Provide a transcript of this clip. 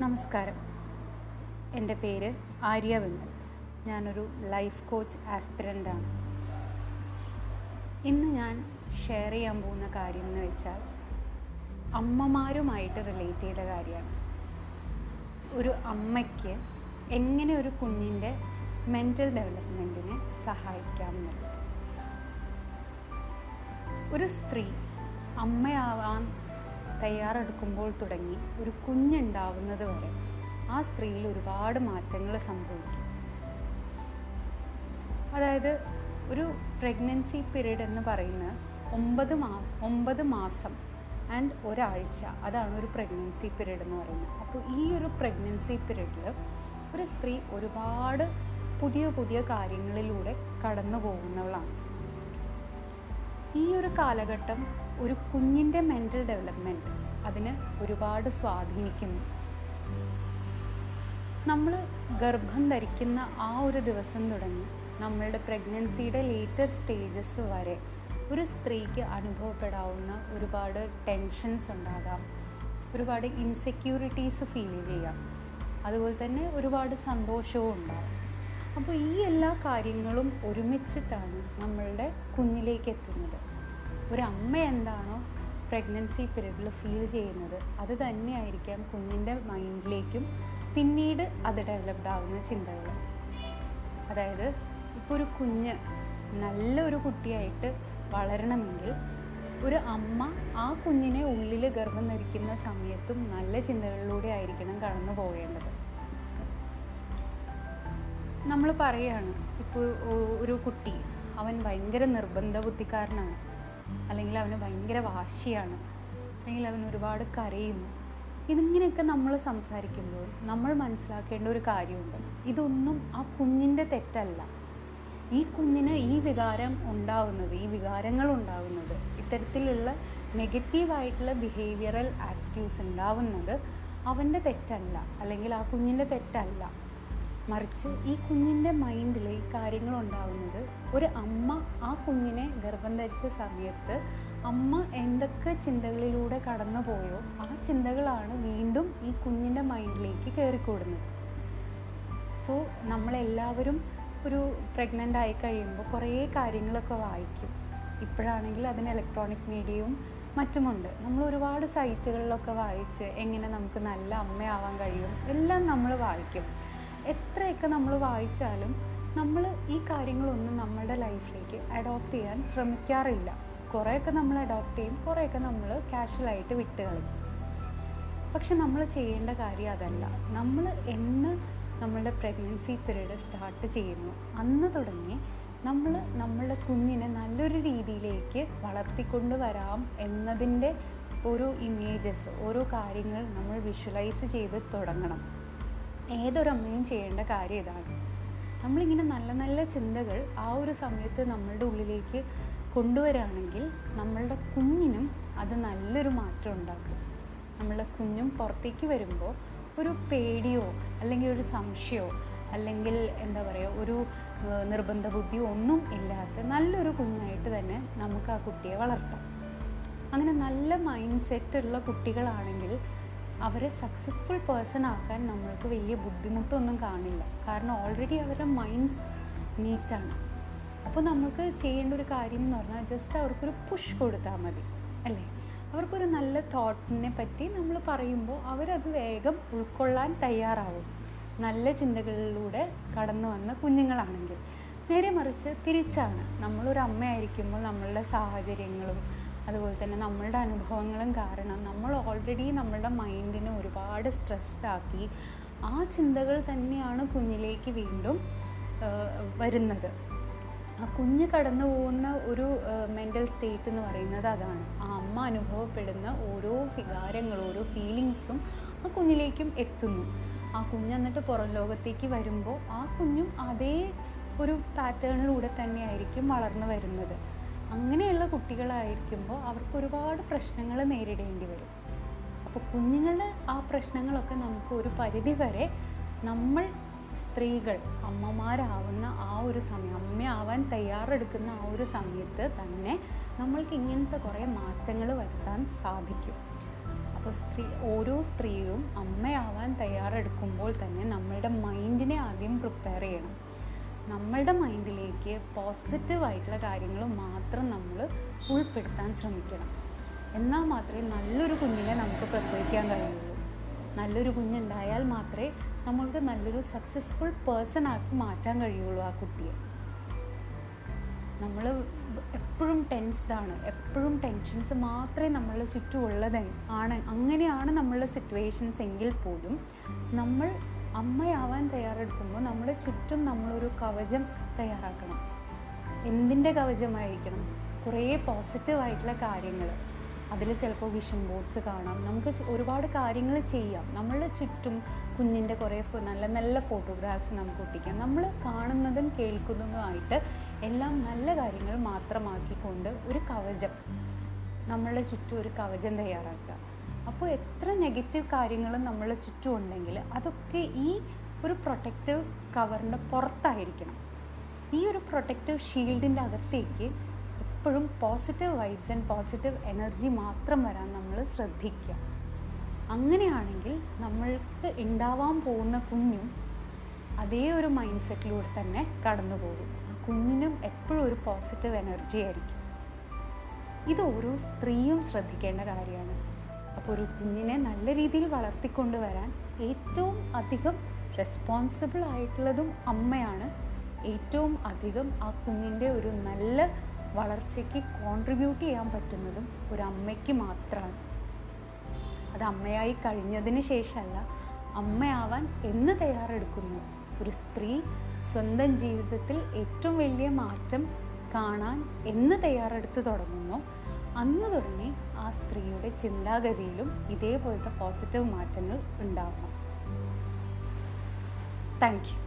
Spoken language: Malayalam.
നമസ്കാരം. എന്റെ പേര് ആര്യ വിമൽ. ഞാനൊരു ലൈഫ് കോച്ച് ആസ്പിരന്റാണ്. ഇന്ന് ഞാൻ ഷെയർ ചെയ്യാൻ പോകുന്ന കാര്യം എന്ന് വെച്ചാൽ അമ്മമാരുമായിട്ട് റിലേറ്റ് ചെയ്ത കാര്യമാണ്. ഒരു അമ്മയ്ക്ക് എങ്ങനെ ഒരു കുഞ്ഞിന്റെ മെന്റൽ ഡെവലപ്മെന്റിനെ സഹായിക്കാം എന്നുള്ളത് ഒരു സ്ത്രീ അമ്മയാവാൻ തയ്യാറെടുക്കുമ്പോൾ തുടങ്ങി ഒരു കുഞ്ഞുണ്ടാവുന്നത് വരെ ആ സ്ത്രീയിൽ ഒരുപാട് മാറ്റങ്ങൾ സംഭവിക്കും. അതായത് ഒരു പ്രഗ്നൻസി പീരീഡ് എന്ന് പറയുന്ന ഒമ്പത് മാ ഒമ്പത് മാസം ആൻഡ് ഒരാഴ്ച അതാണ് ഒരു പ്രഗ്നൻസി പീരീഡ് എന്ന് പറയുന്നത്. അപ്പോൾ ഈ ഒരു പ്രഗ്നൻസി പീരീഡിൽ ഒരു സ്ത്രീ ഒരുപാട് പുതിയ പുതിയ കാര്യങ്ങളിലൂടെ കടന്നു പോകുന്നവളാണ് ഈ ഒരു കാലഘട്ടം ഒരു കുഞ്ഞിന്റെ മെന്റൽ ഡെവലപ്മെന്റ് അതിന് ഒരുപാട് സ്വാധീനിക്കുന്നു. നമ്മൾ ഗർഭം ധരിക്കുന്ന ആ ഒരു ദിവസം തുടങ്ങി നമ്മളുടെ പ്രഗ്നൻസിയുടെ ലേറ്റർ സ്റ്റേജസ് വരെ ഒരു സ്ത്രീക്ക് അനുഭവപ്പെടാവുന്ന ഒരുപാട് ടെൻഷൻസ് ഉണ്ടാകാം. ഒരുപാട് ഇൻസെക്യൂരിറ്റീസ് ഫീൽ ചെയ്യാം. അതുപോലെ തന്നെ ഒരുപാട് സന്തോഷവും ഉണ്ടാകും അപ്പോൾ ഈ എല്ലാ കാര്യങ്ങളും ഒരുമിച്ചിട്ടാണ് നമ്മളുടെ കുഞ്ഞിലേക്ക് എത്തുന്നത് ഒരു അമ്മ എന്താണോ പ്രഗ്നൻസി പീരീഡിൽ ഫീൽ ചെയ്യുന്നത് അത് തന്നെയായിരിക്കാം കുഞ്ഞിന്റെ മൈൻഡിലേക്കും പിന്നീട് അത് ഡെവലപ്ഡ് ആകുന്ന ചിന്തകൾ അതായത് ഇപ്പോൾ ഒരു കുഞ്ഞ് നല്ലൊരു കുട്ടിയായിട്ട് വളരണമെങ്കിൽ ഒരു അമ്മ ആ കുഞ്ഞിനെ ഉള്ളിൽ ഗർഭം ധരിക്കുന്ന സമയത്തും നല്ല ചിന്തകളിലൂടെ ആയിരിക്കണം കടന്നു പോകേണ്ടത് നമ്മൾ പറയുകയാണ് ഇപ്പോൾ ഒരു കുട്ടി അവൻ ഭയങ്കര നിർബന്ധ ബുദ്ധിക്കാരനാണ്. അല്ലെങ്കിൽ അവന് ഭയങ്കര വാശിയാണ്. അല്ലെങ്കിൽ അവൻ ഒരുപാട് കരയുന്നു. ഇതിങ്ങനെയൊക്കെ നമ്മൾ സംസാരിക്കുമ്പോൾ നമ്മൾ മനസ്സിലാക്കേണ്ട ഒരു കാര്യമുണ്ട്. ഇതൊന്നും ആ കുഞ്ഞിന്റെ തെറ്റല്ല. ഈ കുഞ്ഞിന് ഈ വികാരം ഉണ്ടാവുന്നത് ഈ വികാരങ്ങൾ ഉണ്ടാവുന്നത് ഇത്തരത്തിലുള്ള നെഗറ്റീവായിട്ടുള്ള ബിഹേവിയറൽ ആറ്റിറ്റ്യൂഡ്സ് ഉണ്ടാവുന്നത് അവന്റെ തെറ്റല്ല. അല്ലെങ്കിൽ ആ കുഞ്ഞിന്റെ തെറ്റല്ല. മറിച്ച് ഈ കുഞ്ഞിന്റെ മൈൻഡിൽ ഈ കാര്യങ്ങൾ ഉണ്ടാവുന്നത് ഒരു അമ്മ ആ കുഞ്ഞിനെ ഗർഭം ധരിച്ച സമയത്ത് അമ്മ എന്തൊക്കെ ചിന്തകളിലൂടെ കടന്നു പോയോ ആ ചിന്തകളാണ് വീണ്ടും ഈ കുഞ്ഞിന്റെ മൈൻഡിലേക്ക് കയറിക്കൂടുന്നത്. സോ നമ്മളെല്ലാവരും ഒരു പ്രഗ്നന്റ് ആയി കഴിയുമ്പോൾ കുറേ കാര്യങ്ങളൊക്കെ വായിക്കും. ഇപ്പോഴാണെങ്കിൽ അതിന് ഇലക്ട്രോണിക് മീഡിയയും മറ്റുമുണ്ട്. നമ്മൾ ഒരുപാട് സൈറ്റുകളിലൊക്കെ വായിച്ച് എങ്ങനെ നമുക്ക് നല്ല അമ്മയാവാൻ കഴിയും എല്ലാം നമ്മൾ വായിക്കും. എത്രയൊക്കെ നമ്മൾ വായിച്ചാലും നമ്മൾ ഈ കാര്യങ്ങളൊന്നും നമ്മുടെ ലൈഫിലേക്ക് അഡോപ്റ്റ് ചെയ്യാൻ ശ്രമിക്കാറില്ല. കുറേയൊക്കെ നമ്മൾ അഡോപ്റ്റ് ചെയ്യും കുറേയൊക്കെ നമ്മൾ കാഷ്വലായിട്ട് വിട്ട് കളയും. പക്ഷെ നമ്മൾ ചെയ്യേണ്ട കാര്യം അതല്ല. നമ്മൾ എന്ന് നമ്മളുടെ പ്രഗ്നൻസി പീരീഡ് സ്റ്റാർട്ട് ചെയ്യുന്നു. അന്ന് തുടങ്ങി നമ്മൾ നമ്മളുടെ കുഞ്ഞിനെ നല്ലൊരു രീതിയിലേക്ക് വളർത്തിക്കൊണ്ട് വരാം എന്നതിന്റെ ഓരോ ഇമേജസ് ഓരോ കാര്യങ്ങൾ നമ്മൾ വിഷ്വലൈസ് ചെയ്ത് തുടങ്ങണം. ഏതൊരമ്മയും ചെയ്യേണ്ട കാര്യം ഇതാണ്. നമ്മളിങ്ങനെ നല്ല നല്ല ചിന്തകൾ ആ ഒരു സമയത്ത് നമ്മളുടെ ഉള്ളിലേക്ക് കൊണ്ടുവരികയാണെങ്കിൽ നമ്മളുടെ കുഞ്ഞിനും അത് നല്ലൊരു മാറ്റം ഉണ്ടാക്കും. നമ്മളുടെ കുഞ്ഞും പുറത്തേക്ക് വരുമ്പോൾ ഒരു പേടിയോ അല്ലെങ്കിൽ ഒരു സംശയമോ അല്ലെങ്കിൽ എന്താ പറയുക ഒരു നിർബന്ധ ബുദ്ധിയോ ഒന്നും ഇല്ലാത്ത നല്ലൊരു കുഞ്ഞായിട്ട് തന്നെ നമുക്ക് ആ കുട്ടിയെ വളർത്താം. അങ്ങനെ നല്ല മൈൻഡ് സെറ്റ് ഉള്ള കുട്ടികളാണെങ്കിൽ അവരെ സക്സസ്ഫുൾ പേഴ്സൺ ആക്കാൻ നമ്മൾക്ക് വലിയ ബുദ്ധിമുട്ടൊന്നും കാണില്ല. കാരണം ഓൾറെഡി അവരുടെ മൈൻഡ്സ് നീറ്റാണ് അപ്പോൾ നമുക്ക് ചെയ്യേണ്ട ഒരു കാര്യം എന്ന് പറഞ്ഞാൽ ജസ്റ്റ് അവർക്കൊരു പുഷ് കൊടുത്താൽ മതി അല്ലേ? അവർക്കൊരു നല്ല തോട്ടിനെ പറ്റി നമ്മൾ പറയുമ്പോൾ അവരത് വേഗം ഉൾക്കൊള്ളാൻ തയ്യാറാവും. നല്ല ചിന്തകളിലൂടെ കടന്നു വന്ന കുഞ്ഞുങ്ങളാണെങ്കിൽ. നേരെ മറിച്ച് തിരിച്ചാണ്. നമ്മളൊരു അമ്മയായിരിക്കുമ്പോൾ നമ്മളുടെ സാഹചര്യങ്ങളും അതുപോലെ തന്നെ നമ്മളുടെ അനുഭവങ്ങളും കാരണം നമ്മൾ ഓൾറെഡി നമ്മളുടെ മൈൻഡിനെ ഒരുപാട് സ്ട്രെസ്ഡാക്കി ആ ചിന്തകൾ തന്നെയാണ് കുഞ്ഞിലേക്ക് വീണ്ടും വരുന്നത്. ആ കുഞ്ഞ് കടന്നു പോകുന്ന ഒരു മെന്റൽ സ്റ്റേറ്റ് എന്ന് പറയുന്നത് അതാണ്. ആ അമ്മ അനുഭവപ്പെടുന്ന ഓരോ വികാരങ്ങളും ഓരോ ഫീലിങ്സും ആ കുഞ്ഞിലേക്കും എത്തുന്നു. ആ കുഞ്ഞ് എന്നിട്ട് പുറം ലോകത്തേക്ക് വരുമ്പോൾ ആ കുഞ്ഞും അതേ ഒരു പാറ്റേണിലൂടെ തന്നെയായിരിക്കും വളർന്നു വരുന്നത്. അങ്ങനെയുള്ള കുട്ടികളായിരിക്കുമ്പോൾ അവർക്ക് ഒരുപാട് പ്രശ്നങ്ങൾ നേരിടേണ്ടി വരും. അപ്പോൾ കുഞ്ഞുങ്ങളുടെ ആ പ്രശ്നങ്ങളൊക്കെ നമുക്ക് ഒരു പരിധി വരെ നമ്മൾ സ്ത്രീകൾ അമ്മമാരാവുന്ന ആ ഒരു സമയം അമ്മയാവാൻ തയ്യാറെടുക്കുന്ന ആ ഒരു സമയത്ത് തന്നെ നമ്മൾക്ക് ഇങ്ങനത്തെ കുറേ മാറ്റങ്ങൾ വരുത്താൻ സാധിക്കും. അപ്പോൾ സ്ത്രീ ഓരോ സ്ത്രീയും അമ്മയാവാൻ തയ്യാറെടുക്കുമ്പോൾ തന്നെ നമ്മളുടെ മൈൻഡിനെ ആദ്യം പ്രിപ്പയർ ചെയ്യണം. നമ്മളുടെ മൈൻഡിലേക്ക് പോസിറ്റീവായിട്ടുള്ള കാര്യങ്ങൾ മാത്രം നമ്മൾ ഉൾപ്പെടുത്താൻ ശ്രമിക്കണം. എന്നാൽ മാത്രമേ നല്ലൊരു കുഞ്ഞിനെ നമുക്ക് പ്രസവിക്കാൻ കഴിയുള്ളൂ. നല്ലൊരു കുഞ്ഞുണ്ടായാൽ മാത്രമേ നമ്മൾക്ക് നല്ലൊരു സക്സസ്ഫുൾ പേഴ്സൺ ആക്കി മാറ്റാൻ കഴിയുള്ളൂ ആ കുട്ടിയെ. നമ്മൾ എപ്പോഴും ടെൻസ്ഡാണ് എപ്പോഴും ടെൻഷൻസ് മാത്രമേ നമ്മളുടെ ചുറ്റുമുള്ളത് ആണ്. അങ്ങനെയാണ് നമ്മളുടെ സിറ്റുവേഷൻസ് എങ്കിൽ പോലും നമ്മൾ അമ്മയാവാൻ തയ്യാറെടുക്കുമ്പോൾ നമ്മുടെ ചുറ്റും നമ്മളൊരു കവചം തയ്യാറാക്കണം. എന്തിന്റെ കവചമായിരിക്കണം? കുറേ പോസിറ്റീവായിട്ടുള്ള കാര്യങ്ങൾ. അതിൽ ചിലപ്പോൾ വിഷൻ ബോർഡ്സ് കാണാം. നമുക്ക് ഒരുപാട് കാര്യങ്ങൾ ചെയ്യാം. നമ്മളുടെ ചുറ്റും കുഞ്ഞിന്റെ കുറേ നല്ല നല്ല ഫോട്ടോഗ്രാഫ്സ് നമുക്ക് ഒട്ടിക്കാം. നമ്മൾ കാണുന്നതും കേൾക്കുന്നതുമായിട്ട് എല്ലാം നല്ല കാര്യങ്ങൾ മാത്രമാക്കിക്കൊണ്ട് ഒരു കവചം നമ്മളുടെ ചുറ്റും ഒരു കവചം തയ്യാറാക്കുക. അപ്പോൾ എത്ര നെഗറ്റീവ് കാര്യങ്ങളും നമ്മൾ ചുറ്റും ഉണ്ടെങ്കിൽ അതൊക്കെ ഈ ഒരു പ്രൊട്ടക്റ്റീവ് കവറിന്റെ പുറത്തായിരിക്കണം. ഈ ഒരു പ്രൊട്ടക്റ്റീവ് ഷീൽഡിന്റെ അകത്തേക്ക് എപ്പോഴും positive vibes and positive energy മാത്രം വരാൻ നമ്മൾ ശ്രദ്ധിക്കുക. അങ്ങനെയാണെങ്കിൽ നമ്മൾക്ക് ഉണ്ടാവാൻ പോകുന്ന കുഞ്ഞും അതേ ഒരു മൈൻഡ് സെറ്റിലൂടെ തന്നെ കടന്നു പോകും. കുഞ്ഞിനും എപ്പോഴും ഒരു പോസിറ്റീവ് എനർജി ആയിരിക്കും. ഇത് ഓരോ സ്ത്രീയും ശ്രദ്ധിക്കേണ്ട കാര്യമാണ്. ഒരു കുഞ്ഞിനെ നല്ല രീതിയിൽ വളർത്തിക്കൊണ്ടുവരാൻ ഏറ്റവും അധികം റെസ്പോൺസിബിൾ ആയിട്ടുള്ളതും അമ്മയാണ്. ഏറ്റവും അധികം ആ കുഞ്ഞിന്റെ ഒരു നല്ല വളർച്ചയ്ക്ക് കോൺട്രിബ്യൂട്ട് ചെയ്യാൻ പറ്റുന്നതും ഒരു അമ്മയ്ക്ക് മാത്രമാണ്. അത് അമ്മയായി കഴിഞ്ഞതിന് ശേഷമല്ല അമ്മയാവാൻ എന്ന് തയ്യാറെടുക്കുന്നു. ഒരു സ്ത്രീ സ്വന്തം ജീവിതത്തിൽ ഏറ്റവും വലിയ മാറ്റം കാണാൻ എന്ന് തയ്യാറെടുത്ത് തുടങ്ങുന്നു. അന്ന് തുടങ്ങി ആ സ്ത്രീയുടെ ചിന്താഗതിയിലും ഇതേപോലത്തെ പോസിറ്റീവ് മാറ്റങ്ങൾ ഉണ്ടാവണം താങ്ക് യു